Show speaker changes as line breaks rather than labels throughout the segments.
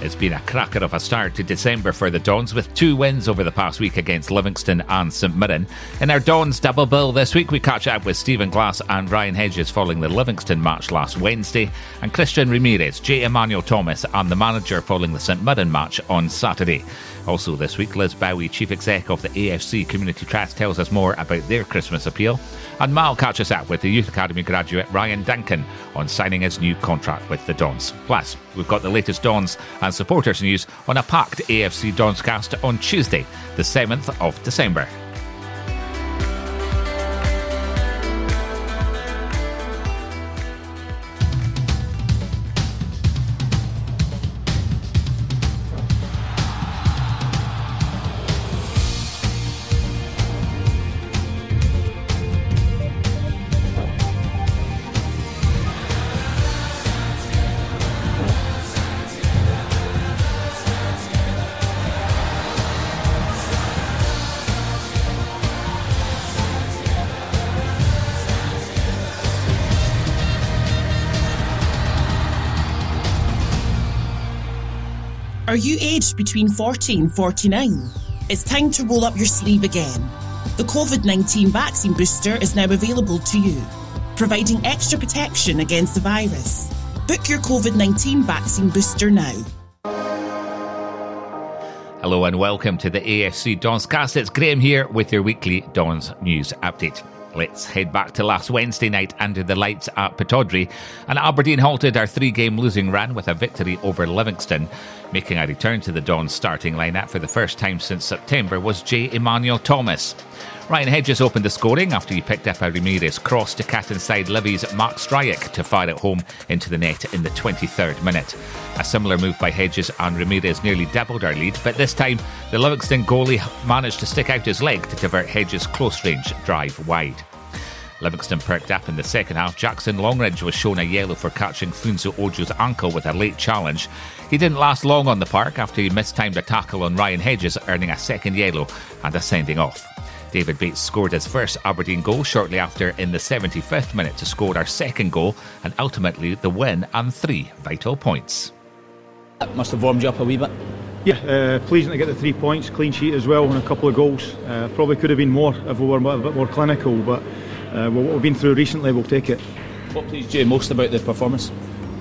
It's been a cracker of a start to December for the Dons with two wins over the past week against Livingston and St Mirren. In our Dons double bill this week, we catch up with Stephen Glass and Ryan Hedges following the Livingston match last Wednesday, and Christian Ramirez, Jay Emmanuel-Thomas, and the manager following the St Mirren match on Saturday. Also this week, Liz Bowie, Chief Exec of the AFC Community Trust, tells us more about their Christmas appeal. And Mal catches up with the Youth Academy graduate Ryan Duncan on signing his new contract with the Dons. Plus, we've got the latest Dons and supporters news on a packed AFC Dons cast on Tuesday, the 7th of December.
Are you aged between 40 and 49? It's time to roll up your sleeve again. The COVID 19 vaccine booster is now available to you, providing extra protection against the virus. Book your COVID 19 vaccine booster now.
Hello and welcome to the AFC Dons cast. It's Graham here with your weekly Dons news update. Let's head back to last Wednesday night under the lights at Pittodrie. And Aberdeen halted our three game losing run with a victory over Livingston. Making a return to the Dons starting lineup for the first time since September was Jay Emmanuel-Thomas. Ryan Hedges opened the scoring after he picked up a Ramirez cross to cat inside Livy's Max Stryjek to fire it home into the net in the 23rd minute. A similar move by Hedges and Ramirez nearly doubled our lead, but this time the Livingston goalie managed to stick out his leg to divert Hedges' close range drive wide. Livingston perked up in the second half. Jackson Longridge was shown a yellow for catching Funso Ojo's ankle with a late challenge. He didn't last long on the park after he mistimed a tackle on Ryan Hedges, earning a second yellow and a sending off. David Bates scored his first Aberdeen goal shortly after in the 75th minute to score our second goal and ultimately the win and three vital points.
That must have warmed you up a wee bit.
Yeah, uh, pleasing to get the three points, clean sheet as well, and a couple of goals. Uh, probably could have been more if we were a bit more clinical, but uh, what we've been through recently, we'll take it.
What pleased you most about the performance?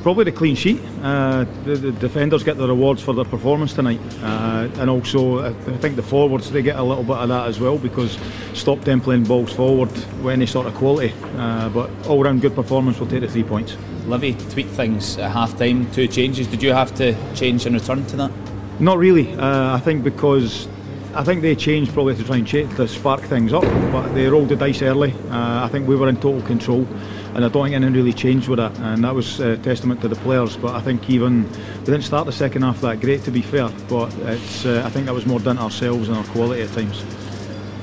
Probably the clean sheet. Uh, the, the, defenders get the rewards for their performance tonight, uh, and also I think the forwards they get a little bit of that as well because stop them playing balls forward with any sort of quality. Uh, but all round good performance will take the three points.
Livy tweaked things at half time, two changes. Did you have to change in return to that?
Not really. Uh, I think because I think they changed probably to try and ch- to spark things up, but they rolled the dice early. Uh, I think we were in total control, and I don't think anything really changed with that, and that was a testament to the players. But I think even we didn't start the second half that great, to be fair. But it's uh, I think that was more down to ourselves and our quality at times.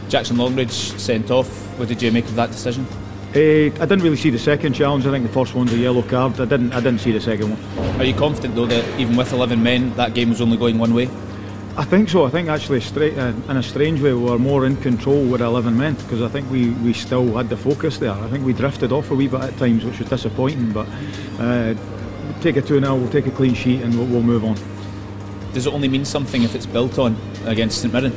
Jackson Longridge sent off. What did you make of that decision?
Uh, I didn't really see the second challenge. I think the first one's a yellow card. I didn't. I didn't see the second one.
Are you confident though that even with 11 men, that game was only going one way?
I think so. I think actually, straight, uh, in a strange way, we were more in control with 11 men because I think we, we still had the focus there. I think we drifted off a wee bit at times, which was disappointing. But uh, take a 2 0, we'll take a clean sheet and we'll, we'll, move on.
Does it only mean something if it's built on against St Mirren?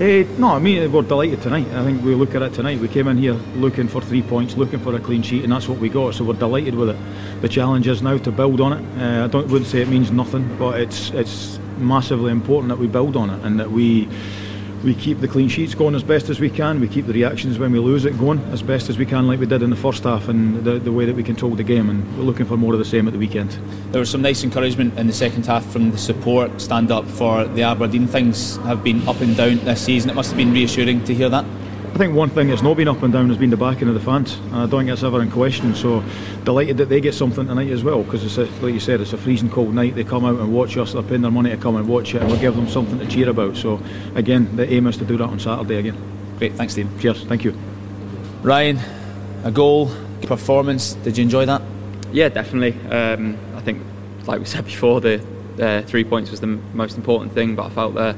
Uh, no, I mean, we're delighted tonight. I think we look at it tonight. We came in here looking for three points, looking for a clean sheet, and that's what we got. So we're delighted with it. The challenge is now to build on it. Uh, I don't, wouldn't say it means nothing, but it's it's massively important that we build on it and that we we keep the clean sheets going as best as we can. We keep the reactions when we lose it going as best as we can, like we did in the first half, and the, the way that we controlled the game. And we're looking for more of the same at the weekend.
There was some nice encouragement in the second half from the support. Stand up for the Aberdeen. Things have been up and down this season. It must have been reassuring to hear that.
I think one thing that's not been up and down has been the backing of the fans. And I don't think that's ever in question. So delighted that they get something tonight as well because it's a, like you said, it's a freezing cold night. They come out and watch us. They're paying their money to come and watch it, and we'll give them something to cheer about. So again, the aim is to do that on Saturday again.
Great, thanks, Steve.
Cheers. Thank you.
Ryan, a goal, performance. Did you enjoy that?
Yeah, definitely. Um, I think, like we said before, the uh, three points was the most important thing. But I felt that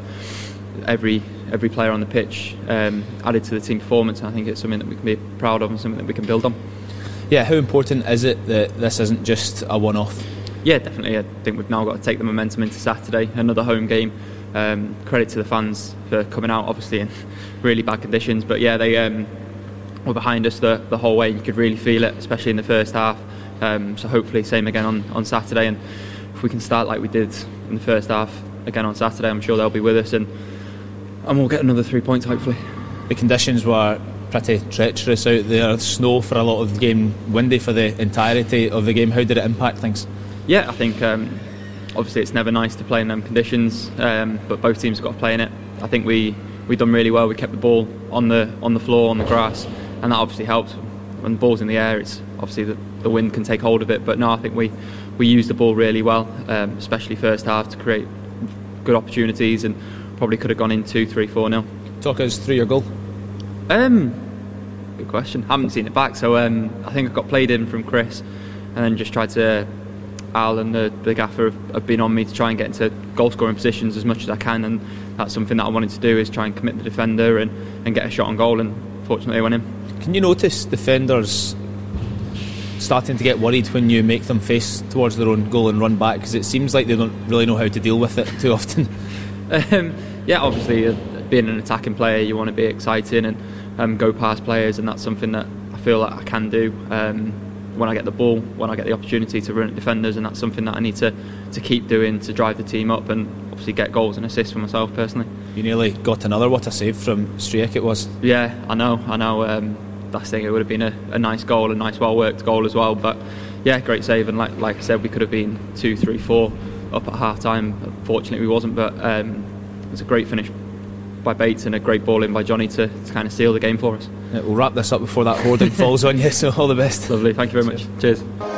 every every player on the pitch um, added to the team performance. And I think it's something that we can be proud of and something that we can build on.
Yeah, how important is it that this isn't just a one-off?
Yeah, definitely. I think we've now got to take the momentum into Saturday, another home game. Um, credit to the fans for coming out, obviously in really bad conditions, but yeah, they um, were behind us the, the whole way. You could really feel it, especially in the first half. Um, so hopefully, same again on, on Saturday. And if we can start like we did in the first half again on Saturday, I'm sure they'll be with us, and and we'll get another three points hopefully.
The conditions were pretty treacherous out there. Snow for a lot of the game, windy for the entirety of the game. How did it impact things?
Yeah, I think um, obviously it's never nice to play in them conditions, um, but both teams have got to play in it. I think we we done really well. We kept the ball on the on the floor on the grass, and that obviously helps. When the ball's in the air, it's obviously the, the wind can take hold of it. But no, I think we we used the ball really well, um, especially first half to create good opportunities, and probably could have gone in two, three, four nil.
Talk us through your goal.
Um, good question. I haven't seen it back, so um, I think I got played in from Chris, and then just tried to. Al and the, the gaffer have, have been on me to try and get into goal scoring positions as much as I can, and that's something that I wanted to do is try and commit the defender and, and get a shot on goal, and fortunately I went in.
Can you notice defenders starting to get worried when you make them face towards their own goal and run back? Because it seems like they don't really know how to deal with it too often.
Um, yeah, obviously, uh, being an attacking player, you want to be exciting and um, go past players, and that's something that I feel like I can do. Um, when I get the ball, when I get the opportunity to run at defenders, and that's something that I need to, to keep doing to drive the team up and obviously get goals and assists for myself personally.
You nearly got another. What a save from Stryjek it was.
Yeah, I know, I know. Um, that's the thing. It would have been a, a nice goal, a nice, well worked goal as well. But yeah, great save. And like like I said, we could have been two, three, four up at half time. Fortunately, we wasn't. But um, was a great finish by Bates and a great ball in by Johnny to, to kind of seal the game for us.
Yeah, we'll wrap this up before that hoarding falls on you. So all the best.
Lovely. Thank you very much. Cheers.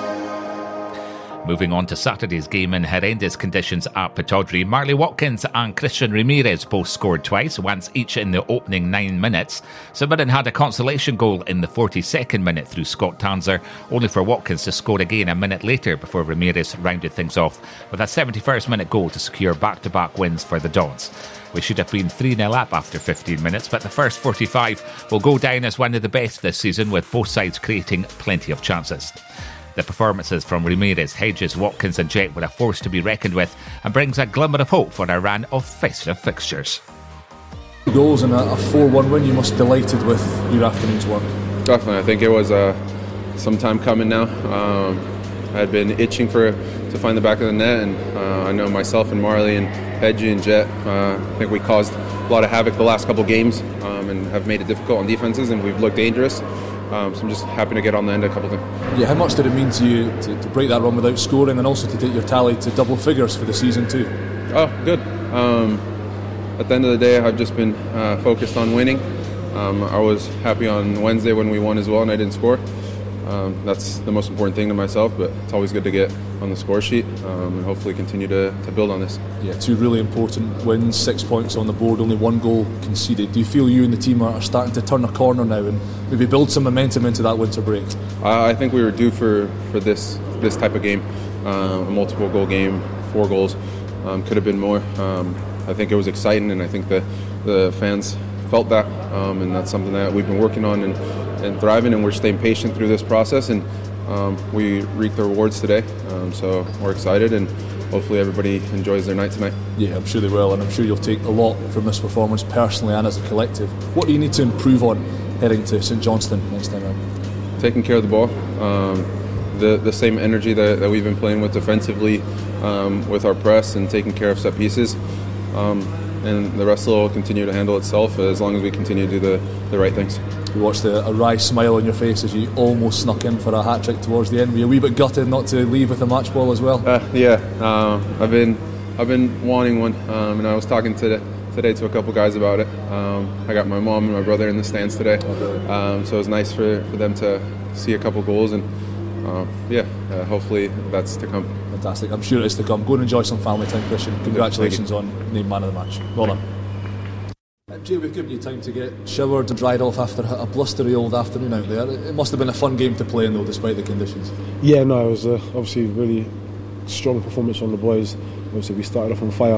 Moving on to Saturday's game in horrendous conditions at Pittodrie, Marley Watkins and Christian Ramirez both scored twice, once each in the opening nine minutes. Mirren had a consolation goal in the 42nd minute through Scott Tanser, only for Watkins to score again a minute later before Ramirez rounded things off with a 71st minute goal to secure back to back wins for the Dons. We should have been 3 0 up after 15 minutes, but the first 45 will go down as one of the best this season, with both sides creating plenty of chances. The performances from Ramirez, Hedges, Watkins, and Jett were a force to be reckoned with and brings a glimmer of hope for a run of festive fixtures.
Goals and a 4 1 win, you must be delighted with your afternoon's work.
Definitely, I think it was uh, some time coming now. Um, I had been itching for to find the back of the net, and uh, I know myself and Marley and Hedgie and Jet, uh, I think we caused a lot of havoc the last couple games um, and have made it difficult on defenses, and we've looked dangerous. Um, so I'm just happy to get on the end of a couple of them.
Yeah, how much did it mean to you to, to, break that run without scoring and also to take your tally to double figures for the season too?
Oh, good. Um, at the end of the day, I've just been uh, focused on winning. Um, I was happy on Wednesday when we won as well and I didn't score. Um, that's the most important thing to myself, but it's always good to get on the score sheet um, and hopefully continue to, to build on this.
Yeah, two really important wins, six points on the board, only one goal conceded. Do you feel you and the team are starting to turn a corner now and maybe build some momentum into that winter break?
I think we were due for, for this this type of game, uh, a multiple goal game, four goals. Um, could have been more. Um, I think it was exciting, and I think the the fans felt that, um, and that's something that we've been working on and, and thriving, and we're staying patient through this process, and um, we reap the rewards today. Um, so we're excited, and hopefully everybody enjoys their night tonight.
Yeah, I'm sure they will, and I'm sure you'll take a lot from this performance personally and as a collective. What do you need to improve on heading to St Johnstone next time out?
Taking care of the ball. Um, the, the same energy that, that we've been playing with defensively um, with our press and taking care of set pieces. Um, and the rest will continue to handle itself as long as we continue to do the, the right things.
You watched the, a wry smile on your face as you almost snuck in for a hat trick towards the end. Were you a wee bit gutted not to leave with a match ball as well?
Uh, yeah, uh, I've been I've been wanting one, um, and I was talking to today to a couple guys about it. Um, I got my mom and my brother in the stands today, um, so it was nice for, for them to see a couple goals and uh, yeah, uh, hopefully that's to come.
Fantastic. I'm sure it is to come. Go and enjoy some family time, Christian. Congratulations on named man of the match. Well done. Jay, we've given you time to get showered and dried off after a blustery old afternoon out there. It must have been a fun game to play in, though, despite the conditions.
Yeah, no, it was uh, obviously really strong performance from the boys. Obviously, we started off on fire,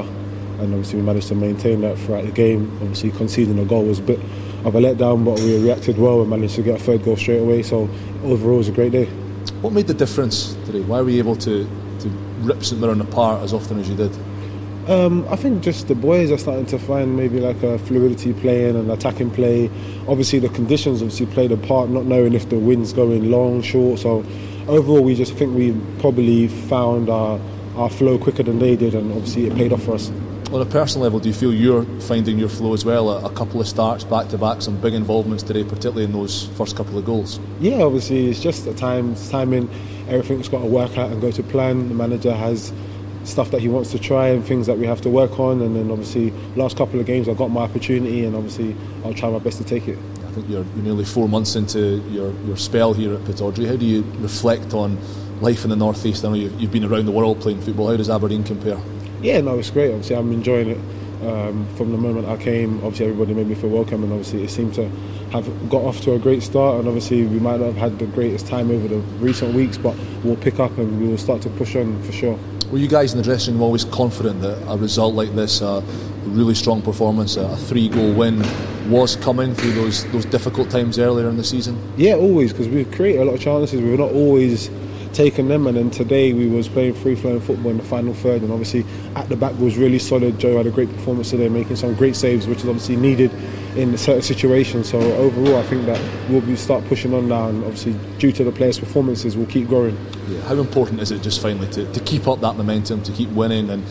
and obviously we managed to maintain that throughout the game. Obviously, conceding a goal was a bit of a letdown, but we reacted well and managed to get a third goal straight away. So overall, it was a great day.
What made the difference today? Why were you able to to rip St Mirren apart as often as you did?
Um, I think just the boys are starting to find maybe like a fluidity playing and attacking play. Obviously, the conditions obviously played a part, not knowing if the wind's going long, short. So overall, we just think we probably found our our flow quicker than they did, and obviously it paid off for us.
On a personal level, do you feel you're finding your flow as well? A, a couple of starts back to back, some big involvements today, particularly in those first couple of goals.
Yeah, obviously it's just the time, timing. Everything's got to work out and go to plan. The manager has stuff that he wants to try and things that we have to work on. And then obviously, last couple of games, I got my opportunity, and obviously, I'll try my best to take it.
I think you're, you're nearly four months into your, your spell here at Pittodrie. How do you reflect on life in the northeast? I know you've, you've been around the world playing football. How does Aberdeen compare?
Yeah, no, it's great. Obviously, I'm enjoying it. Um, from the moment I came, obviously everybody made me feel welcome, and obviously it seemed to have got off to a great start. And obviously we might not have had the greatest time over the recent weeks, but we'll pick up and we will start to push on for sure.
Were you guys in the dressing room always confident that a result like this, a really strong performance, a three-goal win, was coming through those those difficult times earlier in the season?
Yeah, always because we've created a lot of chances. We've not always taken them, and then today we was playing free-flowing football in the final third, and obviously at the back was really solid. Joe had a great performance today, making some great saves, which is obviously needed in certain situations. So overall, I think that we'll be start pushing on now, and obviously due to the players' performances, we'll keep growing.
Yeah. How important is it just finally to, to keep up that momentum, to keep winning, and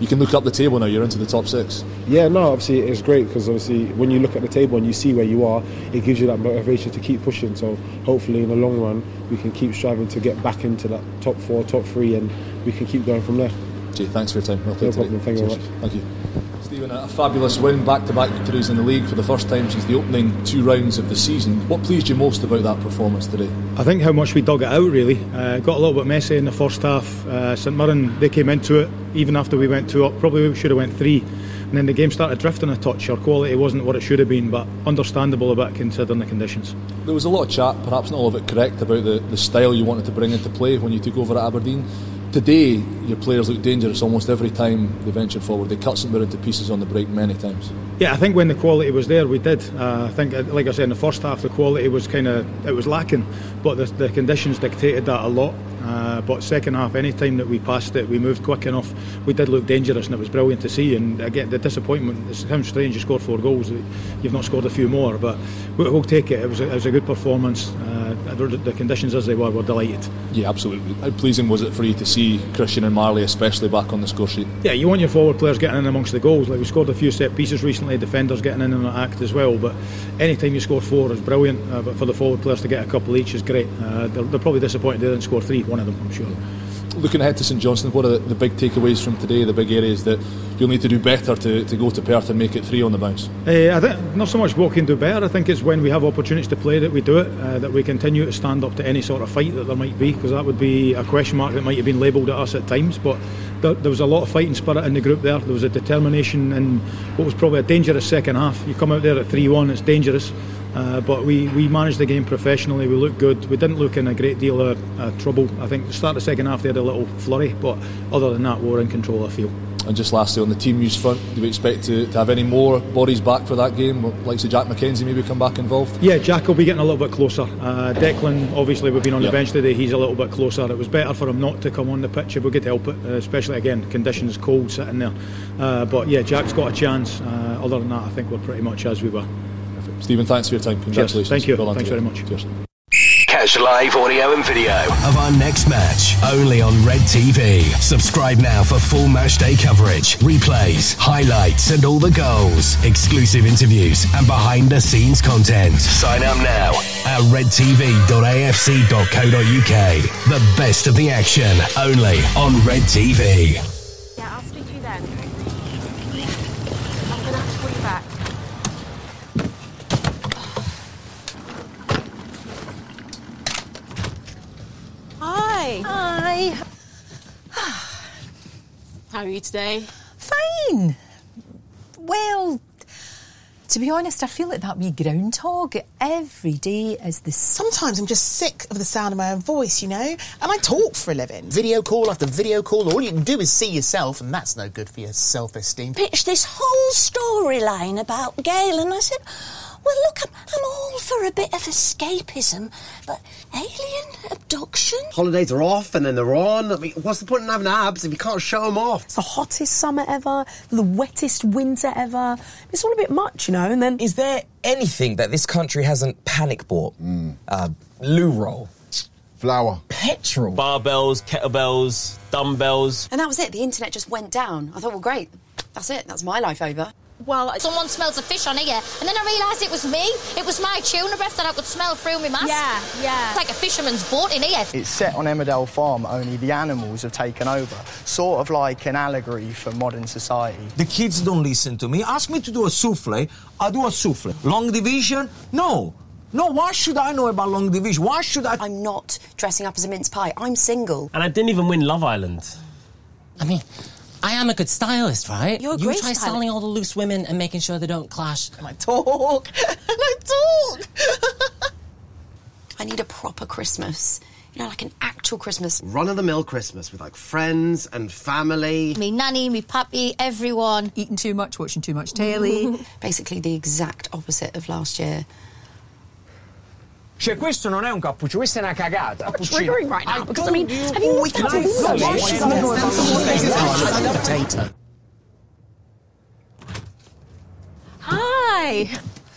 you can look up the table now. You're into the top six.
Yeah, no, obviously it's great because obviously when you look at the table and you see where you are, it gives you that motivation to keep pushing. So hopefully in the long run, we can keep striving to get back into that top four, top three, and we can keep going from there.
Jay, thanks for your time. Well
no problem. Thank you very much.
Thank you. Stephen, a fabulous win, back-to-back victories in the league for the first time since the opening two rounds of the season. What pleased you most about that performance today?
I think how much we dug it out. Really, uh, got a little bit messy in the first half. Uh, St Mirren they came into it even after we went two up. Probably we should have went three, and then the game started drifting a touch. Our quality wasn't what it should have been, but understandable a bit considering the conditions.
There was a lot of chat, perhaps not all of it correct, about the, the style you wanted to bring into play when you took over at Aberdeen today your players look dangerous almost every time they venture forward. They cut St into pieces on the break many times.
Yeah, I think when the quality was there, we did. Uh, I think, uh, like I said, in the first half, the quality was kind of it was lacking, but the, the conditions dictated that a lot. Uh, but second half, any time that we passed it, we moved quick enough. We did look dangerous, and it was brilliant to see. And again, the disappointment. It sounds strange you scored four goals. You've not scored a few more, but we'll take it. It was a, it was a good performance. Uh, the conditions as they were, we're delighted.
Yeah, absolutely. How pleasing was it for you to see Christian and Marley, especially back on the score sheet?
Yeah, you want your forward players getting in amongst the goals. Like we scored a few set pieces recently, defenders getting in on the act as well. But any time you score four is brilliant. Uh, but for the forward players to get a couple each is great. Uh, they're, they're probably disappointed they didn't score three one of them, I'm sure.
Looking ahead to St Johnstone, what are the, big takeaways from today, the big areas that you'll need to do better to, to go to Perth and make it three on the bounce?
Uh, I think not so much what can do better, I think it's when we have opportunities to play that we do it, uh, that we continue to stand up to any sort of fight that there might be, because that would be a question mark that might have been labelled at us at times. But there, there was a lot of fighting spirit in the group there, there was a determination in what was probably a dangerous second half. You come out there at 3 1, it's dangerous. Uh, but we, we managed the game professionally. We looked good. We didn't look in a great deal of uh, trouble. I think the start of the second half they had a little flurry, but other than that, we were in control. I feel.
And just lastly, on the team news front, do we expect to, to have any more bodies back for that game? Like so Jack McKenzie maybe come back involved?
Yeah, Jack will be getting a little bit closer. Uh, Declan, obviously, we've been on yep. the bench today. He's a little bit closer. It was better for him not to come on the pitch if we could help it, uh, especially again conditions cold sitting there. Uh, but yeah, Jack's got a chance. Uh, other than that, I think we're pretty much as we were.
Stephen, thanks for your time. Congratulations.
Cheers. Thank you. Well Thanks very much. Cheers.
Catch live audio and video of our next match only on Red TV. Subscribe now for full match day coverage, replays, highlights, and all the goals, exclusive interviews, and behind the scenes content. Sign up now at redtv.afc.co.uk. The best of the action only on Red TV.
Yeah, I'll speak to you then. I'm going to have to call you back.
Hi.
Hi. How are you today?
Fine. Well, to be honest, I feel like that wee groundhog. Every day is the.
Sometimes I'm just sick of the sound of my own voice, you know? And I talk for a living.
Video call after video call, all you can do is see yourself, and that's no good for your self esteem.
Pitched this whole storyline about Gail, and I said, Well, look, I'm, I'm all for a bit of escapism, but alien abduction?
Holidays are off and then they're on. I mean, what's the point in having abs if you can't show them off?
It's the hottest summer ever, the wettest winter ever. It's all a bit much, you know, and then.
Is there anything that this country hasn't panic bought?
Mm.
Uh, loo roll.
Flour.
Petrol.
Barbells, kettlebells, dumbbells.
And that was it. The internet just went down. I thought, well, great. That's it. That's my life over.
Well, someone smells a fish on here, and then I realised it was me. It was my tuna breath that I could smell through my mask.
Yeah, yeah.
It's like a fisherman's boat in here.
It's set on Emmerdale Farm, only the animals have taken over. Sort of like an allegory for modern society.
The kids don't listen to me. Ask me to do a souffle, I'll do a souffle. Long division? No. No, why should I know about long division? Why should I?
I'm not dressing up as a mince pie. I'm single.
And I didn't even win Love Island.
I mean, I am a good stylist, right?
You're a
you
great
try
stylist.
styling all the loose women and making sure they don't clash.
Can I talk? Can I talk? I need a proper Christmas. You know, like an actual Christmas.
Run of the mill Christmas with like friends and family.
Me nanny, me puppy, everyone.
Eating too much, watching too much telly.
Basically, the exact opposite of last year.
Cioè, questo non è un cappuccino, questa è una cagata.
triggering right now ah, because I mean, have you looked at
Potato.
Hi.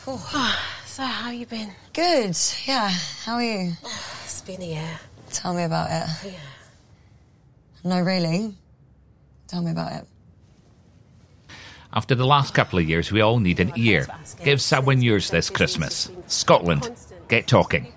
Ah, so, how you been?
Good. Yeah. How are you?
Ah, it's been a year.
Tell me about it. Yeah. No, really. Tell me about it.
After the last couple of years, we all need an ear. Give someone yours this Christmas. Scotland, get talking.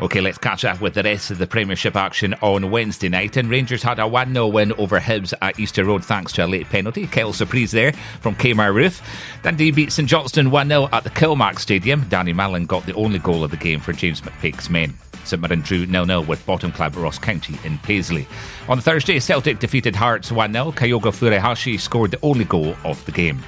Okay, let's catch up with the rest of the Premiership action on Wednesday night. And Rangers had a 1 0 win over Hibs at Easter Road thanks to a late penalty. Kyle surprise there from Kemar Roofe. Dundee beat St Johnstone 1 0 at the Kilmac Stadium. Danny Mullen got the only goal of the game for James McPake's men. St drew 0 0 with bottom club Ross County in Paisley. On Thursday, Celtic defeated Hearts 1 0. Kyogo Furuhashi scored the only goal of the game.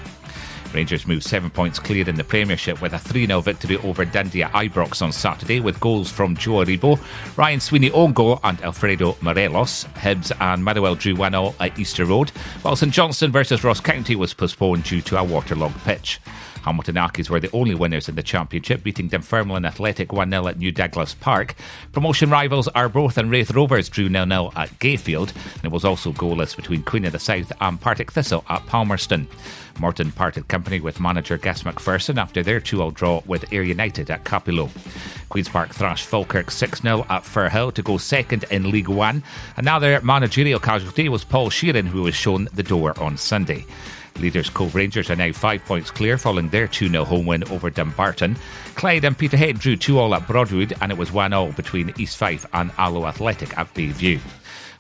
Rangers moved seven points clear in the Premiership with a 3 0 victory over Dundee at Ibrox on Saturday with goals from Joe Aribo, Ryan Sweeney Ongo, and Alfredo Morelos. Hibs and Motherwell drew 1 0 at Easter Road, while St Johnstone versus Ross County was postponed due to a waterlogged pitch. Hamilton Accies were the only winners in the Championship, beating Dunfermline Athletic 1 0 at New Douglas Park. Promotion rivals Arbroath and Raith Rovers drew 0 0 at Gayfield, and it was also goalless between Queen of the South and Partick Thistle at Palmerston. Morton parted company with manager Gus McPherson after their 2 0 draw with Ayr United at Cappielow. Queen's Park thrashed Falkirk 6 0 at Firhill to go second in League One. Another managerial casualty was Paul Sheerin, who was shown the door on Sunday. Leaders Cove Rangers are now five points clear following their 2 0 home win over Dumbarton. Clyde and Peterhead drew 2 all at Broadwood, and it was 1 0 between East Fife and Alloa Athletic at Bayview.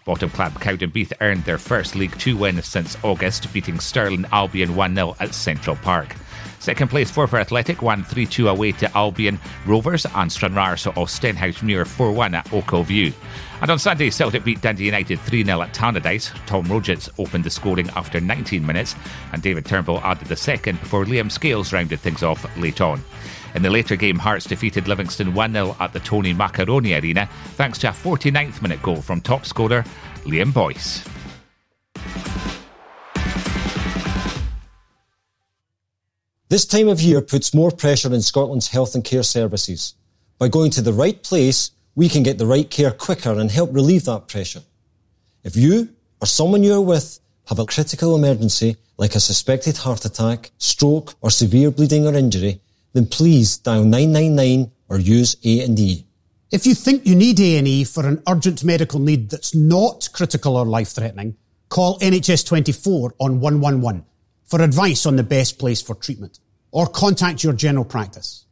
Bottom club Cowdenbeath earned their first League Two win since August, beating Stirling Albion 1 0 at Central Park. Second place Forfar Athletic won 3 2 away to Albion Rovers, and Stranraer saw Stenhousemuir 4 1 at Ochilview. And on Sunday, Celtic beat Dundee United 3 0 at Tannadice. Tom Rogic opened the scoring after 19 minutes, and David Turnbull added the second before Liam Scales rounded things off late on. In the later game, Hearts defeated Livingston 1 0 at the Tony Macaroni Arena thanks to a 49th minute goal from top scorer Liam Boyce.
This time of year puts more pressure on Scotland's health and care services. By going to the right place, we can get the right care quicker and help relieve that pressure. If you or someone you're with have a critical emergency like a suspected heart attack, stroke or severe bleeding or injury, then please dial 999 or use A&E.
If you think you need A&E for an urgent medical need that's not critical or life-threatening, call NHS 24 on 111 for advice on the best place for treatment or contact your general practice.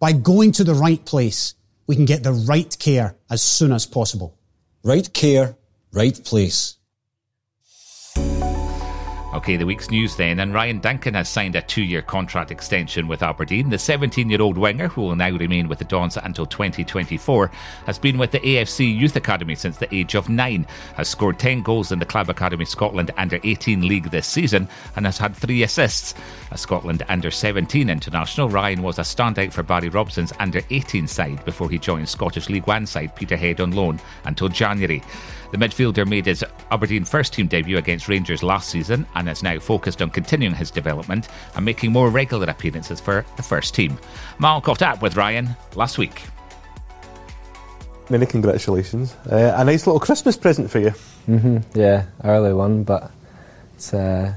By going to the right place, we can get the right care as soon as possible.
Right care, right place.
Okay, the week's news then, and Ryan Duncan has signed a two year contract extension with Aberdeen. The 17 year old winger, who will now remain with the Dons until 2024, has been with the AFC Youth Academy since the age of nine, has scored 10 goals in the Club Academy Scotland Under 18 League this season, and has had three assists. A Scotland Under 17 international, Ryan was a standout for Barry Robson's Under 18 side before he joined Scottish League One side Peterhead on loan until January. The midfielder made his Aberdeen first team debut against Rangers last season and is now focused on continuing his development and making more regular appearances for the first team. Mal caught up with Ryan last week.
Many congratulations. Uh, a nice little Christmas present for you.
hmm Yeah, early one, but it's uh,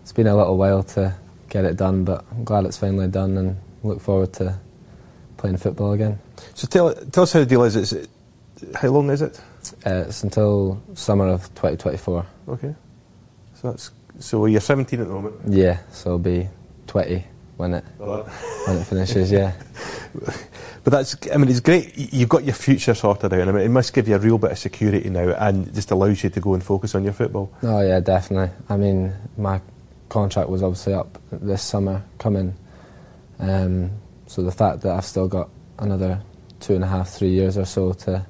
it's been a little while to get it done, but I'm glad it's finally done and look forward to playing football again.
So tell, tell us how the deal is. It's, how long is it?
Uh, it's until summer of 2024.
Okay. So that's so you're 17 at the moment.
Yeah, so I'll be 20 when it when it finishes. Yeah.
But that's, I mean, it's great. You've got your future sorted out. I mean, it must give you a real bit of security now and just allows you to go and focus on your football.
Oh yeah, definitely. I mean, my contract was obviously up this summer coming, um, so the fact that I've still got another two and a half, three years or so to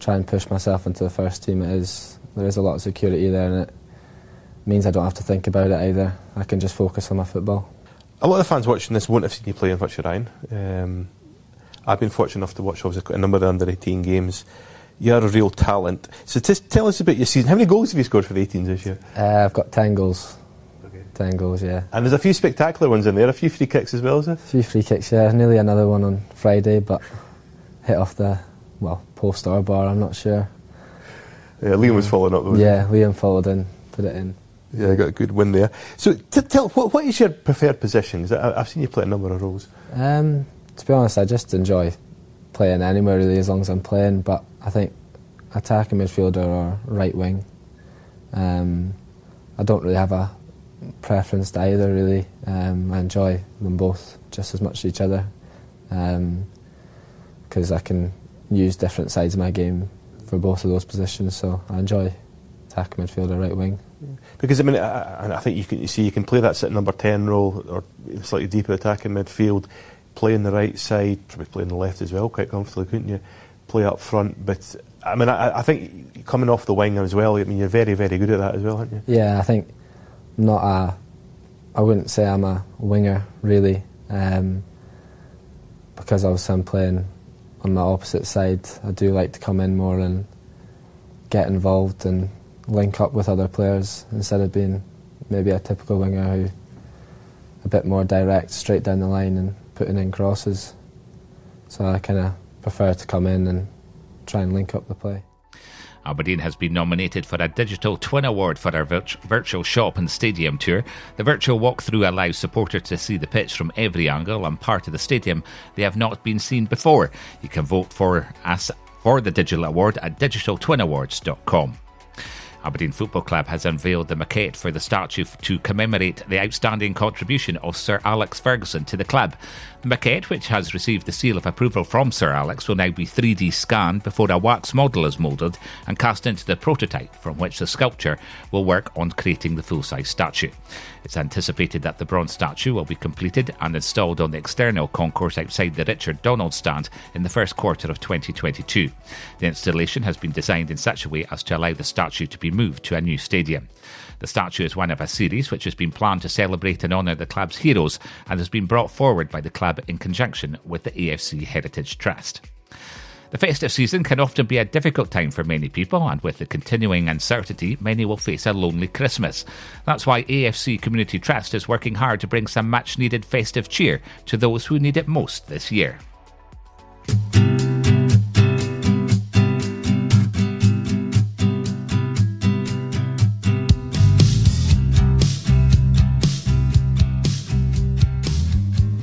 try and push myself into the first team, it is there is a lot of security there, and it means I don't have to think about it either. I can just focus on my football.
A lot of fans watching this won't have seen you play in Virtue Ryan. Um, I've been fortunate enough to watch obviously a number of the under 18 games. You're a real talent. So just tell us about your season. How many goals have you scored for the 18s this year?
Uh, I've got 10 goals. 10 goals, yeah.
And there's a few spectacular ones in there, a few free kicks as well, is there?
A few free kicks, yeah. Nearly another one on Friday, but hit off the, well, post or bar, I'm not sure.
Yeah, Liam was following up.
Yeah, Liam followed in, put it in.
Yeah, got a good win there. So t- tell, what, what is your preferred position? I, I've seen you play a number of roles.
Um, to be honest, I just enjoy playing anywhere really as long as I'm playing. But I think attacking midfielder or right wing. Um, I don't really have a preference to either really. Um, I enjoy them both just as much as each other because I can use different sides of my game for both of those positions. So I enjoy attacking midfielder, right wing.
Because I mean, I, I think you can you see you can play that sitting number ten role or slightly deeper attacking midfield, play on the right side, probably play on the left as well, quite comfortably, couldn't you? Play up front, but I mean, I, I think coming off the wing as well. I mean, you're very very good at that as well, aren't you?
Yeah, I think not a. I wouldn't say I'm a winger really, um, because obviously I'm playing on the opposite side. I do like to come in more and get involved and link up with other players instead of being maybe a typical winger who a bit more direct, straight down the line and putting in crosses. So I kind of prefer to come in and try and link up the play.
Aberdeen has been nominated for a Digital Twin Award for our virt- virtual shop and stadium tour. The virtual walkthrough allows supporters to see the pitch from every angle and part of the stadium they have not been seen before. You can vote for us for the digital award at digitaltwinawards.com. Aberdeen Football Club has unveiled the maquette for the statue to commemorate the outstanding contribution of Sir Alex Ferguson to the club. Maquette, which has received the seal of approval from Sir Alex, will now be 3D scanned before a wax model is moulded and cast into the prototype from which the sculptor will work on creating the full size statue. It's anticipated that the bronze statue will be completed and installed on the external concourse outside the Richard Donald stand in the first quarter of 2022. The installation has been designed in such a way as to allow the statue to be moved to a new stadium. The statue is one of a series which has been planned to celebrate and honour the club's heroes and has been brought forward by the club in conjunction with the AFC Heritage Trust. The festive season can often be a difficult time for many people, and with the continuing uncertainty, many will face a lonely Christmas. That's why AFC Community Trust is working hard to bring some much needed festive cheer to those who need it most this year.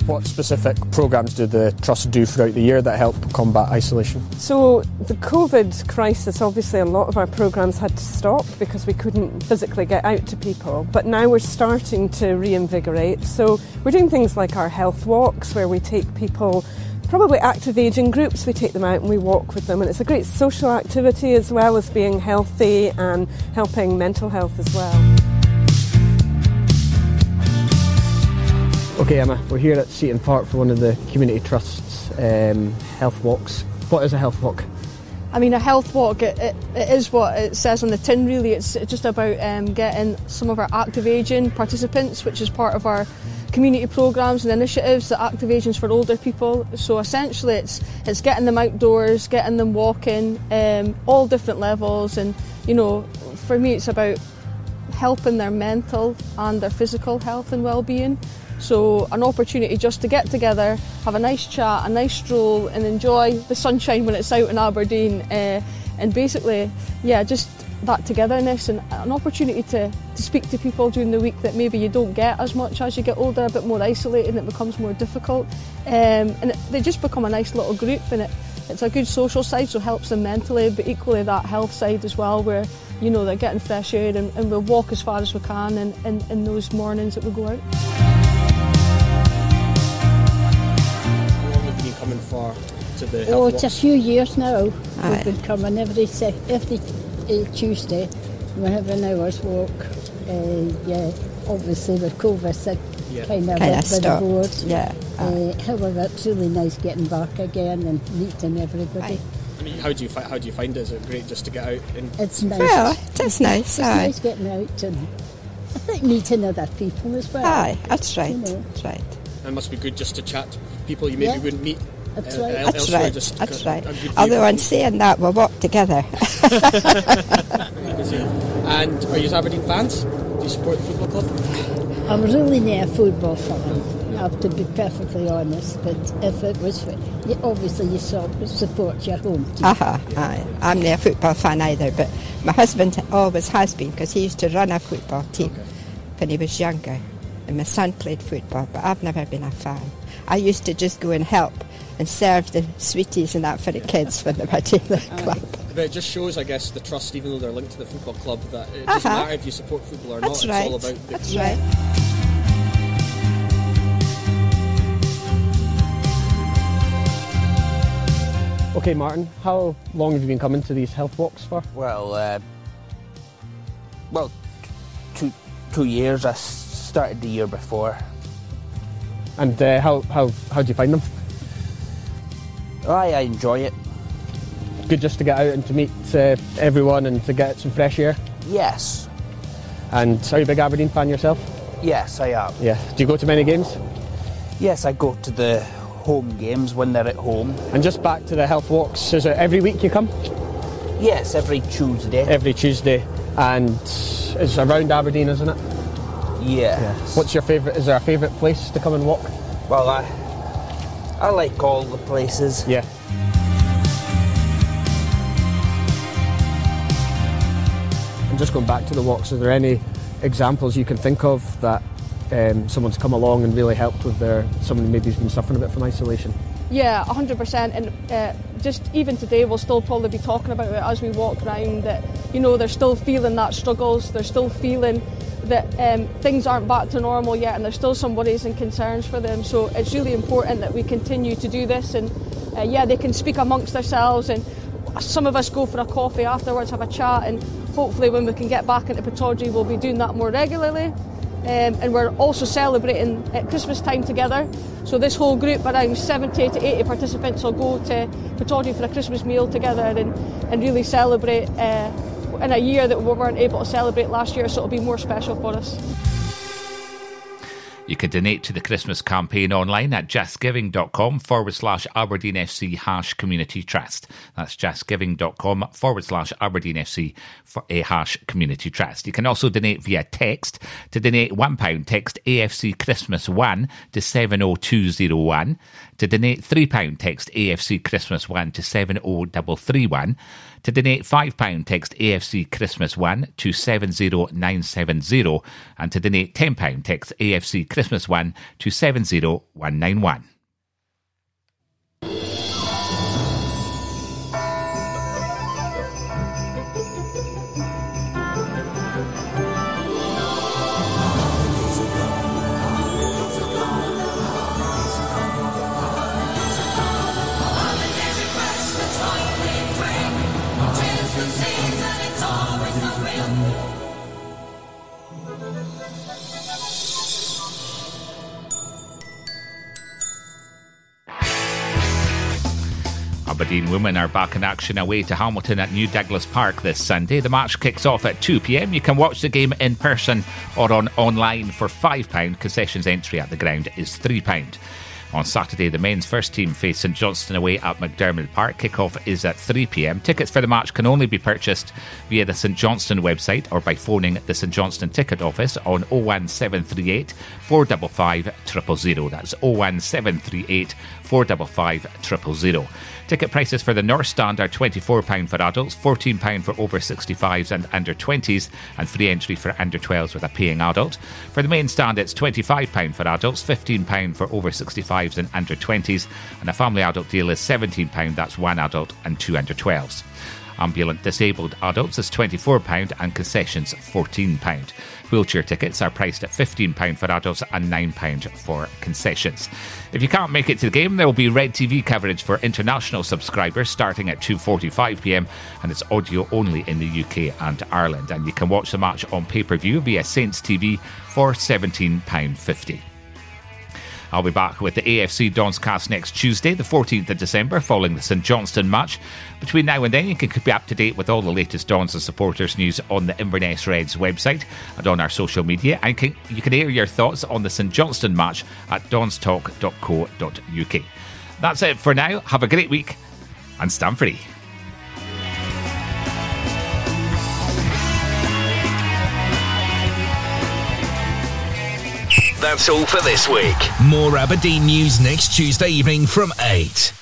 What specific programmes do the Trust do throughout the year that help combat isolation?
So, the COVID crisis, obviously, a lot of our programmes had to stop because we couldn't physically get out to people. But now we're starting to reinvigorate. So, we're doing things like our health walks where we take people, probably active aging groups, we take them out and we walk with them. And it's a great social activity as well as being healthy and helping mental health as well.
Okay, Emma, we're here at Seaton Park for one of the Community Trust's um, health walks. What is a health walk?
I mean, a health walk, it, it, it is what it says on the tin, really. It's just about um, getting some of our active ageing participants, which is part of our community programmes and initiatives, the active ageing's for older people. So essentially, it's, it's getting them outdoors, getting them walking, um, all different levels. And, you know, for me, it's about helping their mental and their physical health and well-being. So an opportunity just to get together, have a nice chat, a nice stroll, and enjoy the sunshine when it's out in Aberdeen, uh, and basically, yeah, just that togetherness and an opportunity to, to speak to people during the week that maybe you don't get as much as you get older, a bit more isolated, and it becomes more difficult. Um, and it, they just become a nice little group, and it, it's a good social side, so it helps them mentally, but equally that health side as well, where you know they're getting fresh air, and, and we'll walk as far as we can in, in, in those mornings that we go out.
Coming for to the health
Oh,
walks?
it's a few years now.
Aye.
We've been coming every se- every uh, Tuesday. We have an hour's walk. Uh, yeah, obviously with COVID, it
Yeah.
kind of
Kinda
went by the
stopped,
board.
yeah.
Uh, however, it's really nice getting back again and meeting everybody.
I mean, how do you fi- how do you find it? Is it great just to get out and
It's nice.
Well, it is nice,
It's
aye.
nice getting out and I think meeting other people as well.
Aye, that's right.
You know.
That's right.
it must be good just to chat to people you maybe
Yeah.
wouldn't meet.
That's
uh,
right.
el-
That's right.
just
That's right. Although
view.
on saying that, we'll walk together.
And are you Aberdeen fans? Do you support the football club?
I'm really not a football fan. I have to be perfectly honest, but if it was, for, you, obviously you support your home team.
Aha, aye. I'm not a football fan either, but my husband always has been because he used to run a football team when he was younger. And my son played football, but I've never been a fan. I used to just go and help and serve the sweeties and that for the kids when they were doing the club.
But it just shows, I guess, the trust, even though they're linked to the football club, that it doesn't
Uh-huh.
matter if you support football or
That's
not.
right.
It's all about the
That's right.
Okay, Martin, how long have you been coming to these health walks for?
Well, uh, well, two two years. I started the year before.
And uh, how, how, how do you find them?
I, I enjoy it.
Good just to get out and to meet uh, everyone and to get some fresh air.
Yes,
And are you a big Aberdeen fan yourself?
yes, I am.
Yeah. Do you go to many games?
Yes, I go to the home games when they're at home.
And just back to the health walks, is it every week you come?
Yes, every Tuesday.
Every Tuesday. And it's around Aberdeen, isn't it?
Yeah.
What's your favourite? Is there a favourite place to come and walk?
Well, I I like all the places.
Yeah. And just going back to the walks, are there any examples you can think of that um, someone's come along and really helped with their someone maybe who's been suffering a bit from isolation?
Yeah, 100%. And uh, just even today, we'll still probably be talking about it as we walk around that, you know, they're still feeling that struggles, they're still feeling that um, things aren't back to normal yet, and there's still some worries and concerns for them. So it's really important that we continue to do this. And uh, yeah, they can speak amongst themselves, and some of us go for a coffee afterwards, have a chat, and hopefully, when we can get back into Pittodrie, we'll be doing that more regularly. Um, and we're also celebrating at Christmas time together. So this whole group, around 70 to 80 participants, will go to Pittodrie for a Christmas meal together and, and really celebrate uh, in a year that we weren't able to celebrate last year, so it'll be more special for us.
You can donate to the Christmas campaign online at justgiving.com forward slash Aberdeen FC hash community trust. That's justgiving.com forward slash Aberdeen FC for a hash community trust. You can also donate via text. To donate £1, text AFC Christmas 1 to 70201. To donate £3, text AFC Christmas 1 to 70331. To donate £5, text AFC Christmas 1 to 70970. And to donate £10, text AFC Christmas 1 to 70191. Aberdeen women are back in action away to Hamilton at New Douglas Park this Sunday. The match kicks off at 2pm. You can watch the game in person or on online for £5. Concessions entry at the ground is £3. On Saturday, the men's first team face St Johnstone away at McDiarmid Park. Kickoff is at 3pm. Tickets for the match can only be purchased via the St Johnstone website or by phoning the St Johnstone ticket office on 01738 455 000. That's 01738 455 000. Ticket prices for the North Stand are £24 for adults, £14 for over 65s and under 20s, and free entry for under 12s with a paying adult. For the main stand, it's £25 for adults, £15 for over 65s and under 20s, and a family adult deal is £17, that's one adult and two under 12s. Ambulant disabled adults is £24 and concessions £14. Wheelchair tickets are priced at £15 for adults and £9 for concessions. If you can't make it to the game, there will be Red TV coverage for international subscribers starting at 2.45pm and it's audio only in the UK and Ireland. And you can watch the match on pay-per-view via Saints TV for £17.50. I'll be back with the AFC Dons cast next Tuesday, the 14th of December, following the St Johnstone match. Between now and then, you can be up to date with all the latest Dons and supporters news on the Inverness Reds website and on our social media. And can, you can air your thoughts on the St Johnstone match at donstalk.co.uk. That's it for now. Have a great week and stand free.
That's all for this week. More Aberdeen news next Tuesday evening from 8.